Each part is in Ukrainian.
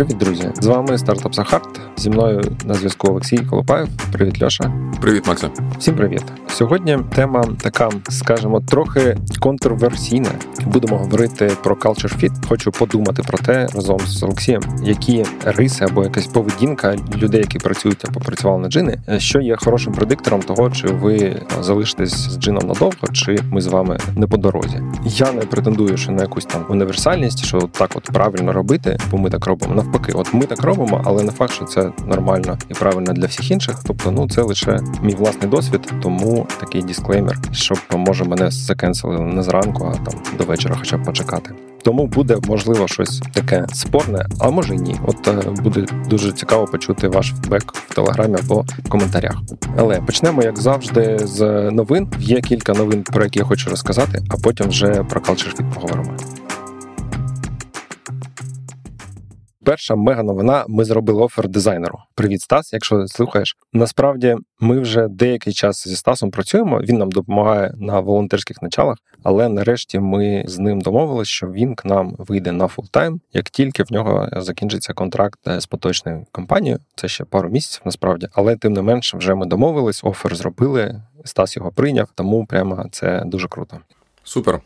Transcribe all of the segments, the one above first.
Привіт, друзі! З вами стартап Сахарт. Зі мною на зв'язку Олексій Колопаєв. Привіт, Льоша. Привіт, Макса. Всім привіт. Сьогодні тема така, скажімо, трохи контроверсійна. Будемо говорити про Culture Fit. Хочу подумати про те разом з Олексієм, які риси або якась поведінка людей, які працюють або працювали на джини, що є хорошим предиктором того, чи ви залишитесь з джином надовго, чи ми з вами не по дорозі. Я не претендую, що на якусь там універсальність, що так от правильно робити, бо ми так робимо. Навпаки, от ми так робимо, але не факт, що це нормально і правильно для всіх інших. Тобто, ну це лише мій власний досвід, тому такий дисклеймер, щоб може мене закенсили не зранку, а там до вечора, хоча б почекати. Тому буде можливо щось таке спорне, а може ні. От е, буде дуже цікаво почути ваш фідбек в телеграмі або в коментарях. Але почнемо, як завжди, з новин. Є кілька новин, про які я хочу розказати, а потім вже про Culture поговоримо. Перша мега новина. Ми зробили офер дизайнеру. Привіт, Стас. Якщо слухаєш, насправді ми вже деякий час зі Стасом працюємо. Він нам допомагає на волонтерських началах, але нарешті ми з ним домовилися, що він к нам вийде на full-time, як тільки в нього закінчиться контракт з поточною компанією. Це ще пару місяців насправді, але тим не менше, вже ми домовились, офер зробили. Стас його прийняв, тому прямо це дуже круто. Супер.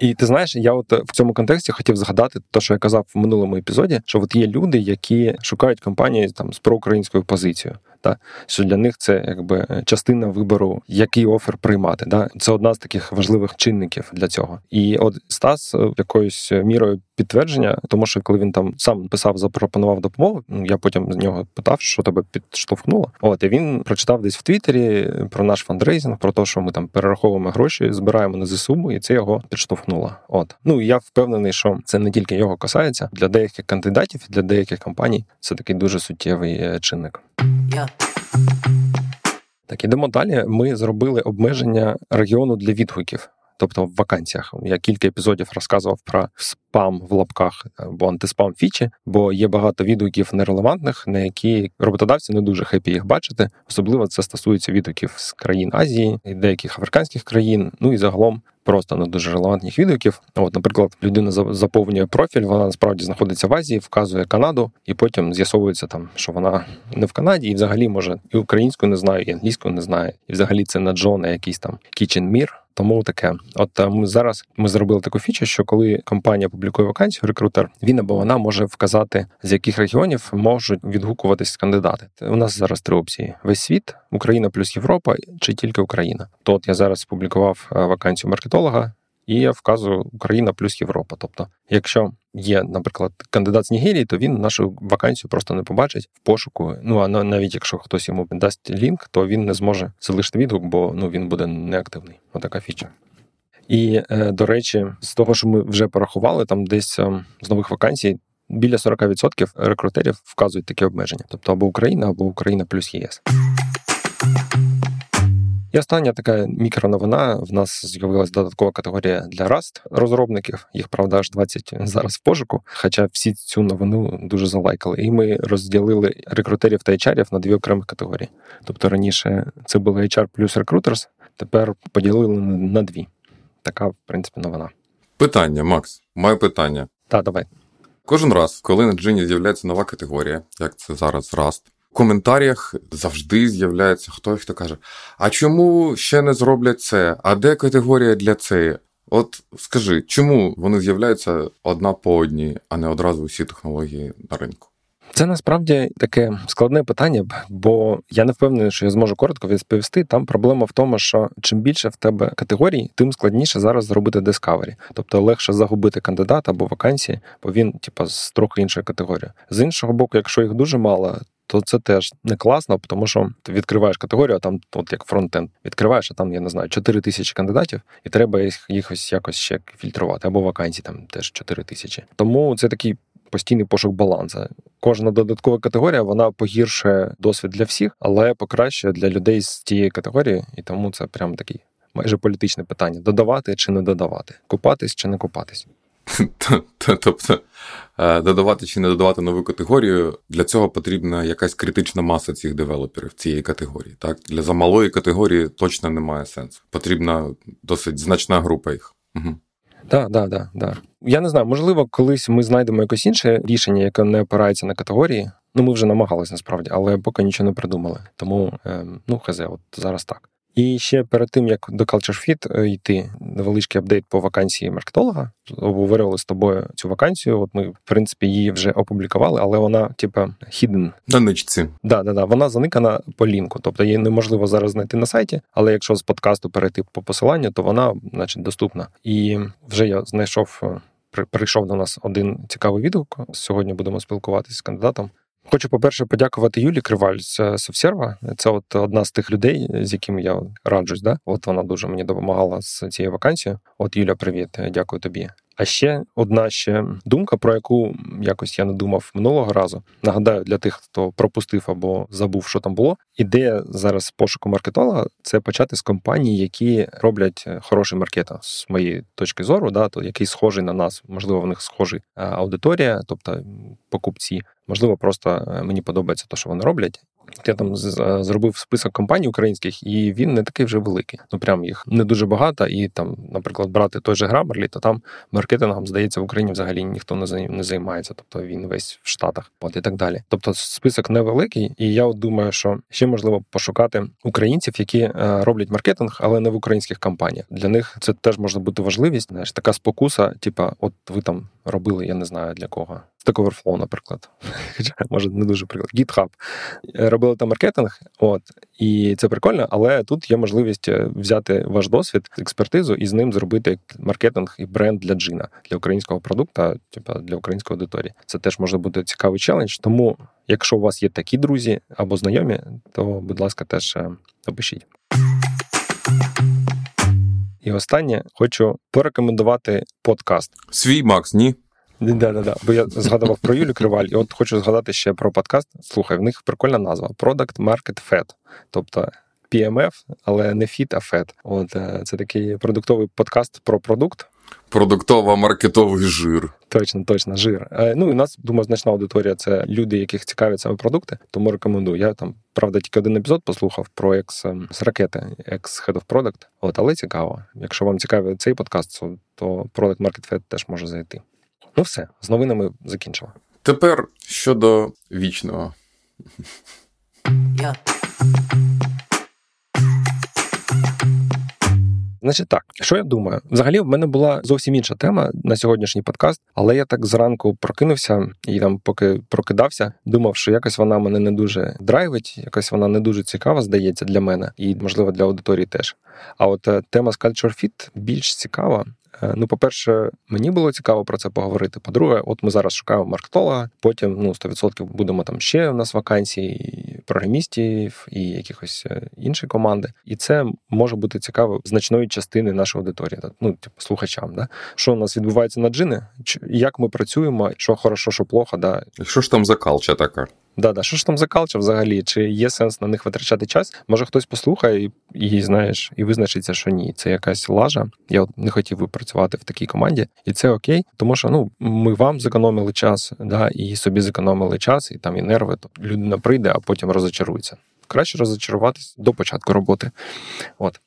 І ти знаєш, я от в цьому контексті хотів згадати те, що я казав в минулому епізоді, що от є люди, які шукають компанії там з проукраїнською позицією. Та що для них це якби частина вибору, який офер приймати. Да? Це одна з таких важливих чинників для цього. І от Стас якоюсь мірою підтвердження, тому що коли він там сам писав, запропонував допомогу. Ну я потім з нього питав, що тебе підштовхнуло. От і він прочитав десь в Твіттері про наш фандрейзинг, про те, що ми там перераховуємо гроші, збираємо на ЗСУ, і це його підштовхнуло. От ну я впевнений, що це не тільки його касається для деяких кандидатів, для деяких компаній. Це такий дуже суттєвий чинник. Так, ідемо далі. Ми зробили обмеження регіону для відгуків, тобто в вакансіях. Я кілька епізодів розказував про спам в лапках або антиспам фічі, бо є багато відгуків нерелевантних, на які роботодавці не дуже хепі їх бачити. Особливо це стосується відгуків з країн Азії і деяких африканських країн. Ну і загалом просто не дуже релевантних відгуків. От, наприклад, людина заповнює профіль, вона насправді знаходиться в Азії, вказує Канаду, і потім з'ясовується там, що вона не в Канаді, і взагалі може і українську не знає, і англійську не знає, і взагалі це на Джона якийсь там Kitchen Mir. Тому таке, от ми зараз ми зробили таку фічу, що коли компанія публікує вакансію, рекрутер він або вона може вказати, з яких регіонів можуть відгукуватись кандидати. У нас зараз три опції: весь світ, Україна плюс Європа чи тільки Україна. То от я зараз публікував вакансію маркетолога. І я вказую Україна плюс Європа. Тобто, якщо є, наприклад, кандидат з Нігерії, то він нашу вакансію просто не побачить в пошуку. Ну а навіть якщо хтось йому дасть лінк, то він не зможе залишити відгук, бо ну він буде неактивний. Отака фіча. І е, до речі, з того, що ми вже порахували, там десь ем, з нових вакансій. Біля 40% рекрутерів вказують такі обмеження, тобто або Україна, або Україна плюс ЄС. І остання така мікроновина. В нас з'явилася додаткова категорія для Rust розробників. Їх правда аж 20 зараз в пошуку. Хоча всі цю новину дуже залайкали. І ми розділили рекрутерів та HR на дві окремі категорії. Тобто раніше це були HR плюс Recruiters, тепер поділили на дві. Така, в принципі, новина. Питання, Макс. Маю питання. Так, давай. Кожен раз, коли на Джині з'являється нова категорія, як це зараз Rust, в коментарях завжди з'являється хто хто каже: А чому ще не зроблять це? А де категорія для це? От скажи, чому вони з'являються одна по одній, а не одразу всі технології на ринку? Це насправді таке складне питання, бо я не впевнений, що я зможу коротко відповісти. Там проблема в тому, що чим більше в тебе категорій, тим складніше зараз зробити Discovery. Тобто легше загубити кандидата або вакансії, бо він, типу, з трохи іншої категорії. З іншого боку, якщо їх дуже мало, то це теж не класно, тому що ти відкриваєш категорію, а там, от як фронтенд, відкриваєш, а там, я не знаю, 4 тисячі кандидатів, і треба їх їх якось ще фільтрувати, або вакансій там теж 4 тисячі. Тому це такий постійний пошук балансу. Кожна додаткова категорія вона погіршує досвід для всіх, але покращує для людей з тієї категорії, і тому це прям такий майже політичне питання: додавати чи не додавати, купатись чи не купатись. Тобто е, додавати чи не додавати нову категорію, для цього потрібна якась критична маса цих девелоперів цієї категорії. Так? Для замалої категорії точно немає сенсу. Потрібна досить значна група їх. Угу. Так, да. Я не знаю, можливо, колись ми знайдемо якось інше рішення, яке не опирається на категорії. Ну, ми вже намагалися насправді, але поки нічого не придумали. Тому ем, ну хазе, от зараз так. І ще перед тим як до Culture Fit е, йти, невеличкий апдейт по вакансії маркетолога. Обговорювали з тобою цю вакансію. От ми, в принципі, її вже опублікували, але вона, типа, hidden. На ничці. Да, да, да. Вона заникана по лінку. Тобто її неможливо зараз знайти на сайті, але якщо з подкасту перейти по посиланню, то вона, значить, доступна. І вже я знайшов. Е, прийшов до нас один цікавий відгук. Сьогодні будемо спілкуватися з кандидатом. Хочу, по-перше, подякувати Юлі Криваль з Совсерва. Це от одна з тих людей, з якими я раджусь. Да? От вона дуже мені допомагала з цією вакансією. От Юля, привіт, дякую тобі. А ще одна ще думка, про яку якось я не думав минулого разу. Нагадаю, для тих, хто пропустив або забув, що там було. Ідея зараз пошуку маркетолога це почати з компаній, які роблять хороший маркетинг, з моєї точки зору, да, то який схожий на нас, можливо, в них схожий аудиторія, тобто покупці. Можливо, просто е, мені подобається те, що вони роблять. Я там зробив список компаній українських, і він не такий вже великий. Ну прям їх не дуже багато. І там, наприклад, брати той же Grammarly, то там маркетингом, здається, в Україні взагалі ніхто не займається. Тобто він весь в Штатах, от і так далі. Тобто, список невеликий, і я от думаю, що ще можливо пошукати українців, які е, роблять маркетинг, але не в українських компаніях. Для них це теж може бути важливість. Знаєш, така спокуса, типа, от ви там робили, я не знаю для кого. Stack Overflow, наприклад, хоча може не дуже приклад. GitHub. Робили там маркетинг, от і це прикольно, але тут є можливість е, взяти ваш досвід, експертизу і з ним зробити маркетинг і бренд для джина, для українського продукту, типа для української аудиторії. Це теж може бути цікавий челендж. Тому, якщо у вас є такі друзі або знайомі, то будь ласка, теж е, напишіть. І останнє хочу порекомендувати подкаст. Свій Макс, ні? Да, да, да. Бо я згадував про Юлю Криваль, і от хочу згадати ще про подкаст. Слухай, в них прикольна назва Product Market Fed. Тобто PMF, але не FIT, а FED. От е, це такий продуктовий подкаст про продукт. Продуктово-маркетовий жир. Точно, точно, жир. Е, ну і у нас думаю, значна аудиторія це люди, яких цікавять саме продукти. Тому рекомендую. Я там правда тільки один епізод послухав про екс ем, з ракети, екс Head of Product. От, але цікаво. Якщо вам цікавий цей подкаст, то Product Market Fed теж може зайти. Ну, все, з новинами закінчила. Тепер щодо вічного. Значить, так, що я думаю? Взагалі, в мене була зовсім інша тема на сьогоднішній подкаст, але я так зранку прокинувся і там, поки прокидався, думав, що якось вона мене не дуже драйвить, якось вона не дуже цікава, здається, для мене, і можливо для аудиторії теж. А от е, тема з Culture Fit більш цікава, Е, ну, по-перше, мені було цікаво про це поговорити. По-друге, от ми зараз шукаємо маркетолога, потім ну 100% будемо там ще у нас вакансії програмістів і якихось е, інші команди. І це може бути цікаво значної частини нашої аудиторії, ну типу слухачам. Да? Що у нас відбувається на джини, як ми працюємо, що хорошо, що плохо. Да? Що ж там за калча така? Да, да, що ж там за калча взагалі? Чи є сенс на них витрачати час? Може хтось послухає і, і знаєш, і визначиться, що ні, це якась лажа. Я от не хотів би працювати в такій команді, і це окей, тому що ну ми вам зекономили час, да, і собі зекономили час, і там і нерви. То людина прийде, а потім розочарується. Краще розочаруватись до початку роботи. От.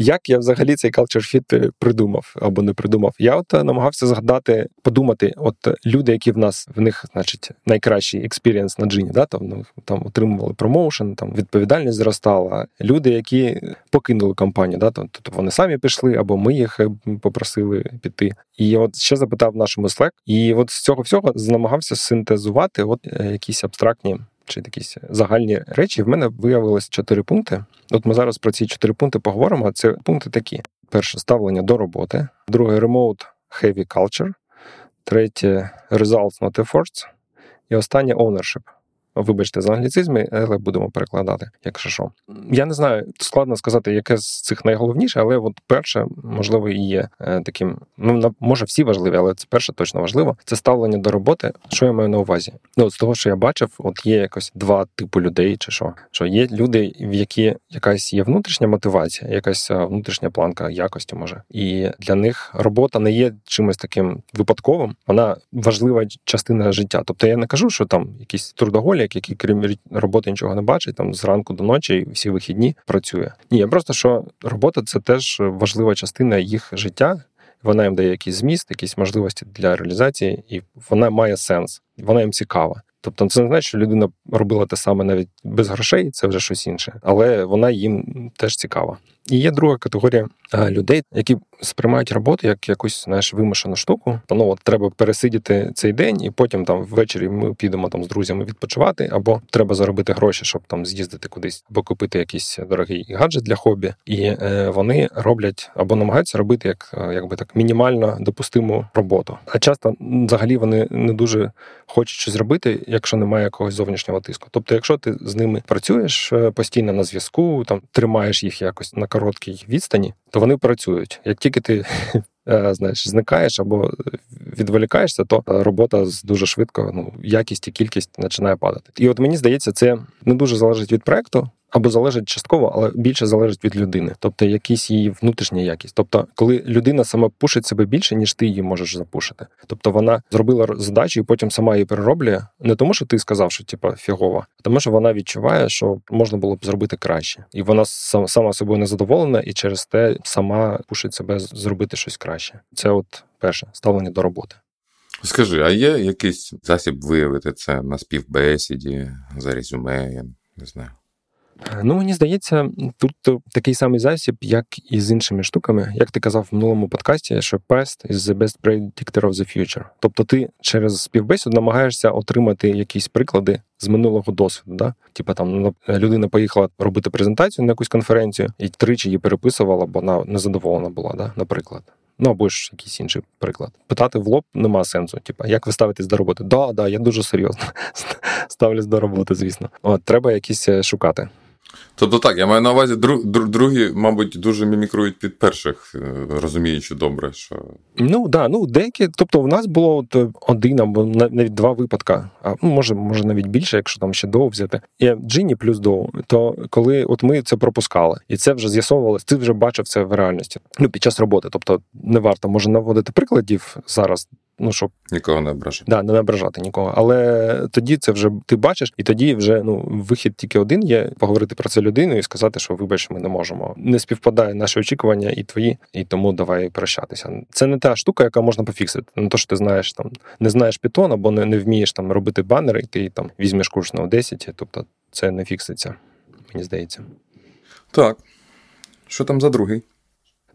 Як я взагалі цей culture fit е, придумав або не придумав? Я от е, намагався згадати, подумати, от люди, які в нас в них, значить, найкращий experience на Джині, да, там ну, там отримували promotion, там відповідальність зростала. Люди, які покинули компанію, да, тобто вони самі пішли, або ми їх е, попросили піти. І от ще запитав нашому Slack, і от з цього всього намагався синтезувати от якісь абстрактні чи якісь загальні речі, в мене виявилось чотири пункти. От ми зараз про ці чотири пункти поговоримо. Це пункти такі: перше ставлення до роботи, друге remote heavy culture, третє results not efforts, і останнє ownership. Вибачте, за англіцизми, але будемо перекладати, якщо що. Я не знаю, складно сказати, яке з цих найголовніше, але от перше, можливо, і є е, таким. Ну може всі важливі, але це перше точно важливо. Це ставлення до роботи. Що я маю на увазі? Ну, з того, що я бачив, от є якось два типи людей, чи що, що є люди, в які якась є внутрішня мотивація, якась е, внутрішня планка якості може, і для них робота не є чимось таким випадковим. Вона важлива частина життя. Тобто я не кажу, що там якісь трудоголі чоловік, який крім роботи нічого не бачить, там зранку до ночі всі вихідні працює. Ні, я просто що робота це теж важлива частина їх життя. вона їм дає якийсь зміст, якісь можливості для реалізації, і вона має сенс, вона їм цікава. Тобто, це не значить, що людина робила те саме навіть без грошей, це вже щось інше, але вона їм теж цікава. І є друга категорія людей, які сприймають роботу як якусь знаєш, вимушену штуку. Ну от треба пересидіти цей день, і потім там ввечері ми підемо там з друзями відпочивати, або треба заробити гроші, щоб там з'їздити кудись, або купити якийсь дорогий гаджет для хобі. І е, вони роблять або намагаються робити як якби так мінімально допустиму роботу. А часто взагалі вони не дуже хочуть щось робити, якщо немає якогось зовнішнього тиску. Тобто, якщо ти з ними працюєш е, постійно на зв'язку, там тримаєш їх якось на короткій відстані, то вони працюють. Як тільки ти е, знаєш, зникаєш або відволікаєшся, то робота дуже швидко, ну якість і кількість починає падати. І от мені здається, це не дуже залежить від проекту. Або залежить частково, але більше залежить від людини, тобто якісь її внутрішня якість. Тобто, коли людина сама пушить себе більше, ніж ти її можеш запушити. Тобто вона зробила задачу і потім сама її перероблює, не тому, що ти сказав, що типа фігова, а тому, що вона відчуває, що можна було б зробити краще, і вона сама собою не задоволена, і через те сама пушить себе зробити щось краще. Це от перше ставлення до роботи. Скажи, а є якийсь засіб виявити це на співбесіді за резюме? Я не знаю. Ну, мені здається, тут такий самий засіб, як і з іншими штуками, як ти казав в минулому подкасті, що past is the best predictor of the future. Тобто ти через співбесіду намагаєшся отримати якісь приклади з минулого досвіду. Да? Типа там ну, людина поїхала робити презентацію на якусь конференцію і тричі її переписувала, бо вона незадоволена була, да? наприклад. Ну або ж якийсь інший приклад. Питати в лоб нема сенсу. Типа, як ви ставитесь до роботи? Да, да, я дуже серйозно ставлюсь до роботи, звісно. От треба якісь е, шукати. Тобто так, я маю на увазі, друг, другі, мабуть, дуже мімікрують під перших, е, розуміючи добре, що. Ну да, ну деякі, тобто, в нас було от е, один або навіть два випадка, а ну, може, може навіть більше, якщо там ще доу взяти. І Джині плюс доу, то коли от ми це пропускали, і це вже з'ясовувалось, ти вже бачив це в реальності. Ну, під час роботи. Тобто не варто може наводити прикладів зараз ну щоб нікого не ображати. Да, не ображати нікого. Але тоді це вже ти бачиш, і тоді вже ну вихід тільки один є поговорити про це людиною і сказати, що вибач, ми не можемо. Не співпадає наші очікування і твої, і тому давай прощатися. Це не та штука, яка можна пофіксити. Не то, що ти знаєш там, не знаєш Python або не, не вмієш там робити банери, і ти там візьмеш курс на 10, тобто це не фікситься, мені здається. Так. Що там за другий?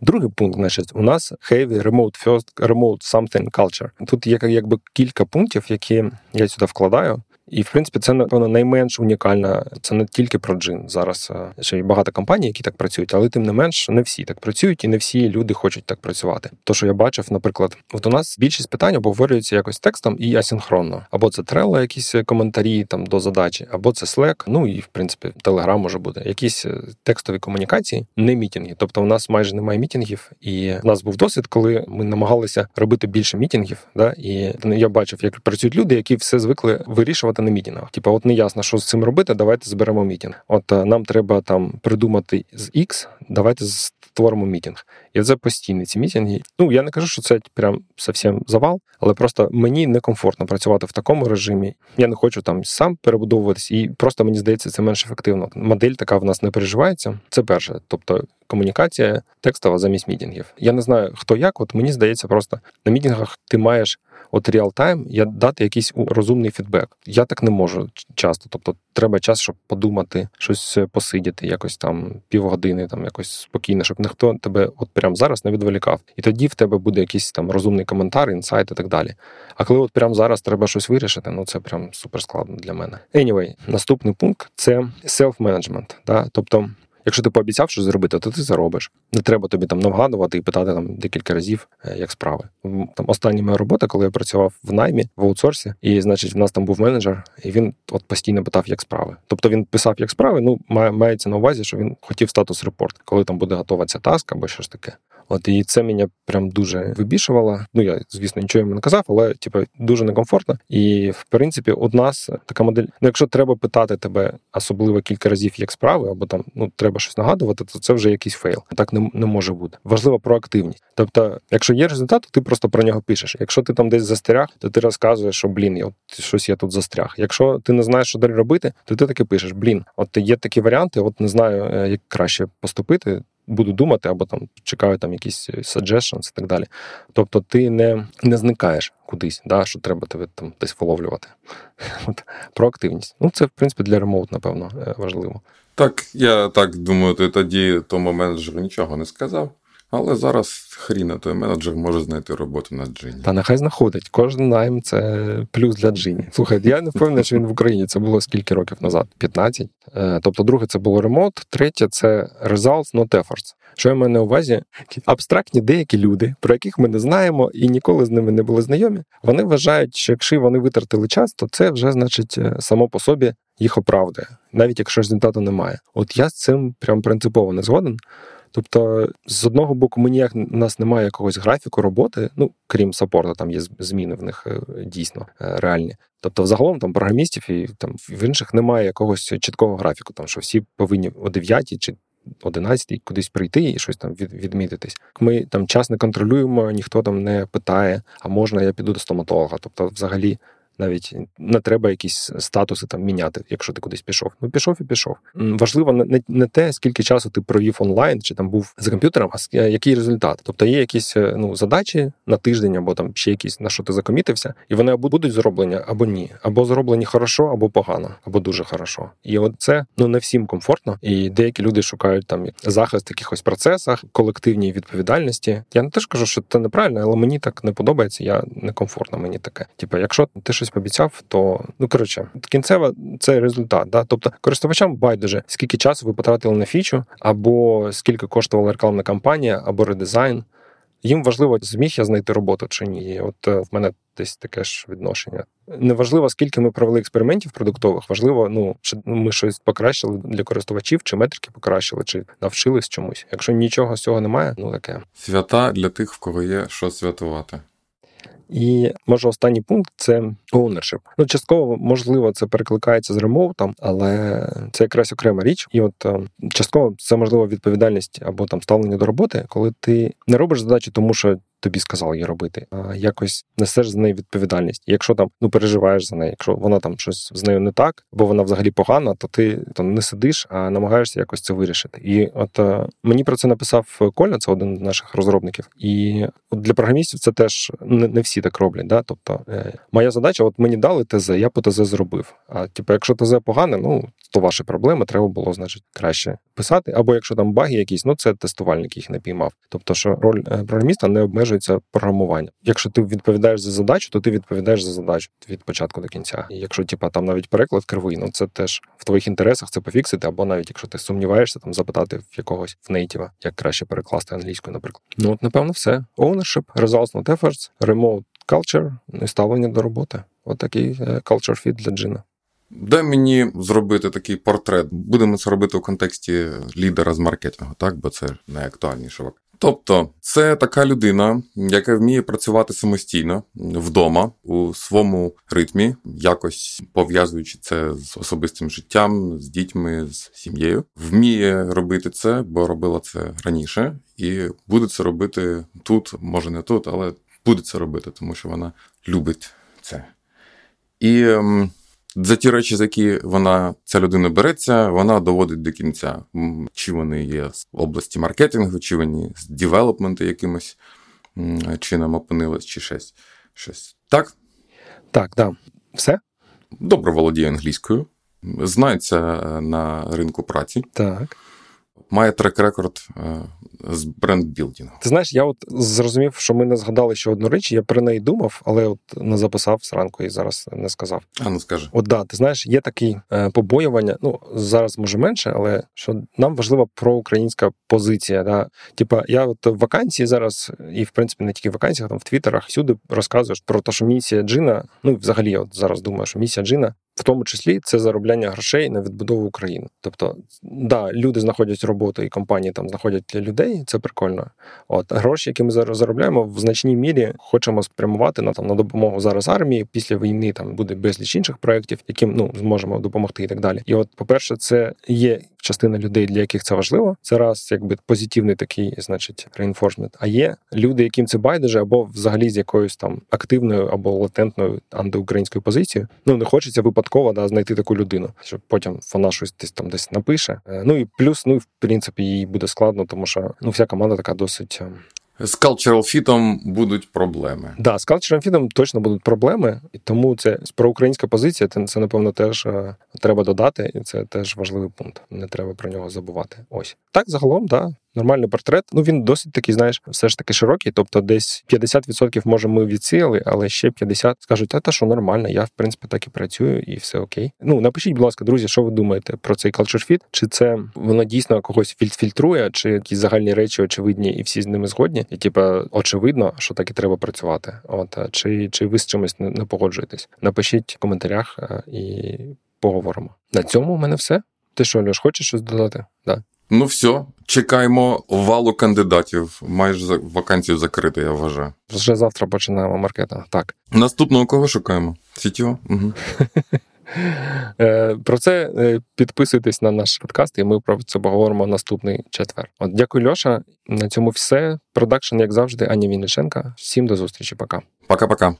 Другий пункт, значить, у нас heavy remote first, remote something culture. Тут є якби кілька пунктів, які я сюди вкладаю. І в принципі, це напевно найменш унікальна. Це не тільки про джин. Зараз е, ще є багато компаній, які так працюють, але тим не менш не всі так працюють, і не всі люди хочуть так працювати. То, що я бачив, наприклад, от у нас більшість питань обговорюється якось текстом і асінхронно. Або це Trello, якісь коментарі там до задачі, або це Slack, ну і в принципі Telegram може бути. Якісь е, текстові комунікації, не мітінги. Тобто, у нас майже немає мітінгів, і в нас був досвід, коли ми намагалися робити більше мітінгів. Да, І я бачив, як працюють люди, які все звикли вирішувати на мітінгах. Типа, от не ясно, що з цим робити. Давайте зберемо meeting. От е, нам треба там придумати з X, давайте створимо meeting. І це постійні ці meeting и. Ну я не кажу, що це прям зовсім завал, але просто мені некомфортно працювати в такому режимі. Я не хочу там сам перебудовуватись, і просто мені здається, це менш ефективно. Модель така в нас не приживається. Це перше, тобто комунікація текстова замість meeting ів. Я не знаю хто як. От мені здається, просто на meeting ах ти маєш от real-time і дати якийсь розумний фідбек. Я так не можу часто. Тобто, треба час, щоб подумати, щось посидіти, якось там півгодини, там якось спокійно, щоб ніхто тебе от прямо зараз не відволікав. І тоді в тебе буде якийсь там розумний коментар, інсайт і так далі. А коли от прямо зараз треба щось вирішити, ну це прям супер складно для мене. Anyway, наступний пункт це self-management. Да? Тобто Якщо ти пообіцяв щось зробити, то ти заробиш. Не треба тобі там навгадувати і питати там декілька разів, е, як справи. Там остання моя робота, коли я працював в наймі в аутсорсі, і значить, в нас там був менеджер, і він от постійно питав, як справи. Тобто він писав, як справи. Ну мається на увазі, що він хотів status report, коли там буде готова ця task а або щось таке. От і це мене прям дуже вибішувало. Ну я звісно нічого йому не казав, але типу, дуже некомфортно. І в принципі, у нас така модель. Ну, якщо треба питати тебе особливо кілька разів, як справи, або там ну треба щось нагадувати, то це вже якийсь fail. Так не, не може бути. Важлива проактивність. Тобто, якщо є результат, то ти просто про нього пишеш. Якщо ти там десь застряг, то ти розказуєш, що блін, я от щось я тут застряг. Якщо ти не знаєш, що далі робити, то ти таки пишеш: блін, от є такі варіанти, от не знаю, е, як краще поступити буду думати, або там чекаю там якісь suggestions і так далі. Тобто ти не не зникаєш кудись, да, що треба тебе там десь виловлювати. От, Проактивність. Ну, це, в принципі, для ремоут, напевно, е, важливо. Так, я так думаю, ти тоді тому менеджер нічого не сказав. Але зараз хріна той менеджер може знайти роботу на Джині. Та нехай знаходить. Кожен найм це плюс для Джині. Слухай, я не впевнений, що він в Україні. Це було скільки років назад? 15. Е, тобто, друге, це було ремонт, третє це results, not efforts. Що я маю на увазі? Абстрактні деякі люди, про яких ми не знаємо і ніколи з ними не були знайомі. Вони вважають, що якщо вони витратили час, то це вже значить е, само по собі їх оправдує, навіть якщо результату немає. От я з цим прям принципово не згоден. Тобто, з одного боку, ми ніяк у нас немає якогось графіку роботи, ну крім саппорту, там є зміни в них е, дійсно е, реальні. Тобто, взагалом там програмістів і там в інших немає якогось чіткого графіку, там що всі повинні о 9 чи 11 кудись прийти і щось там від, відмітитись. Ми там час не контролюємо, ніхто там не питає, а можна я піду до стоматолога. Тобто, взагалі навіть не треба якісь статуси там міняти, якщо ти кудись пішов. Ну пішов і пішов. Важливо не не те, скільки часу ти провів онлайн, чи там був за комп'ютером, а який результат. Тобто є якісь е, ну задачі на тиждень, або там ще якісь на що ти закомітився, і вони або будуть зроблені, або ні, або зроблені хорошо, або погано, або дуже хорошо. І от це ну не всім комфортно. І деякі люди шукають там захист в якихось процесах, колективній відповідальності. Я не теж кажу, що це неправильно, але мені так не подобається. Я некомфортно мені таке. Типу, якщо ти щось пообіцяв, то ну коротше, кінцева це результат. Да? Тобто користувачам байдуже, скільки часу ви потратили на фічу, або скільки коштувала рекламна кампанія, або редизайн. Їм важливо, зміг я знайти роботу чи ні. От е, в мене десь таке ж відношення. Неважливо, скільки ми провели експериментів продуктових, важливо, ну чи ми щось покращили для користувачів, чи метрики покращили, чи навчились чомусь. Якщо нічого з цього немає, ну таке свята для тих, в кого є що святувати. І може останній пункт це ownership. Ну, частково, можливо, це перекликається з ремоутом, але це якраз окрема річ. І от е, частково це можливо відповідальність або там ставлення до роботи, коли ти не робиш задачі, тому що тобі сказали її робити, а якось несеш за неї відповідальність. якщо там ну переживаєш за неї, якщо вона там щось з нею не так, бо вона взагалі погана, то ти там не сидиш, а намагаєшся якось це вирішити. І от е, мені про це написав Коля, це один з наших розробників. І от для програмістів це теж не, не всі так роблять. Да? Тобто е, моя задача, от мені дали ТЗ, я по ТЗ зробив. А типу, якщо ТЗ погане, ну то ваші проблеми треба було, значить, краще писати. Або якщо там баги якісь, ну це тестувальник їх не піймав. Тобто, що роль е, програміста не обмежується програмуванням. Якщо ти відповідаєш за задачу, то ти відповідаєш за задачу від початку до кінця. І якщо типа там навіть переклад кривий, ну це теж в твоїх інтересах це пофіксити, або навіть якщо ти сумніваєшся, там запитати в якогось в нейтіва, як краще перекласти англійською, наприклад. Ну от напевно, все. Ownership, results not efforts, remote culture і ставлення до роботи. От такий е, culture fit для джина. Дай мені зробити такий портрет. Будемо це робити у контексті лідера з маркетингу, так? Бо це найактуальніше. Тобто, це така людина, яка вміє працювати самостійно вдома у своєму ритмі, якось пов'язуючи це з особистим життям, з дітьми, з сім'єю, вміє робити це, бо робила це раніше, і буде це робити тут, може не тут, але буде це робити, тому що вона любить це. І за ті речі, за які вона ця людина береться, вона доводить до кінця, чи вони є з області маркетингу, чи вони з девелопменту якимось чином опинились, чи щось. щось. Так? Так, так. Все? Добре володіє англійською, знається на ринку праці. Так має трек-рекорд е, з брендбілдингу. Ти знаєш, я от зрозумів, що ми не згадали ще одну річ. Я про неї думав, але от не записав зранку і зараз не сказав. А ну скажи. От да, ти знаєш, є такі е, побоювання. Ну зараз може менше, але що нам важлива проукраїнська позиція. Да? Типа, я от в вакансії зараз, і в принципі не тільки в вакансіях, там в твіттерах всюди розказую про те, що місія Джина. Ну взагалі, я от зараз думаю, що місія Джина в тому числі це заробляння грошей на відбудову України. Тобто, да, люди знаходять роботу і компанії там знаходять для людей, це прикольно. От гроші, які ми зараз заробляємо, в значній мірі хочемо спрямувати на там на допомогу зараз армії. Після війни там буде безліч інших проєктів, яким ну зможемо допомогти і так далі. І от, по-перше, це є частина людей, для яких це важливо. Це раз якби позитивний такий, значить, reinforcement. А є люди, яким це байдуже, або взагалі з якоюсь там активною або латентною антиукраїнською позицією. Ну не хочеться випадково да, знайти таку людину, щоб потім вона щось десь там десь напише. Е, ну і плюс, ну в принципі, їй буде складно, тому що ну вся команда така досить. З cultural fit будуть проблеми. Да, з cultural fit точно будуть проблеми, і тому це проукраїнська позиція. Це напевно теж е, треба додати, і це теж важливий пункт. Не треба про нього забувати. Ось так загалом, да, нормальний портрет. Ну він досить такий, знаєш, все ж таки широкий. Тобто, десь 50% може ми відсіяли, але ще 50% скажуть, та що нормально, я в принципі так і працюю, і все окей. Ну напишіть, будь ласка, друзі, що ви думаєте про цей culture fit? Чи це воно дійсно когось фільтрує, чи якісь загальні речі очевидні, і всі з ними згодні? І типу, очевидно, що так і треба працювати. От чи чи ви з чимось не погоджуєтесь? Напишіть в коментарях і поговоримо. На цьому у мене все. Ти що, Льош, хочеш щось додати? Да. Ну, все, чекаємо валу кандидатів. Майже вакансію закрити, я вважаю. Вже завтра починаємо маркетинг. Так. Наступного кого шукаємо? Сітіо? Угу. Про це е, підписуйтесь на наш подкаст, і ми про це поговоримо наступний четвер. От дякую, Льоша. На цьому все. Продакшн, як завжди, Аня Вінниченка. Всім до зустрічі. Пока. Пока-пока.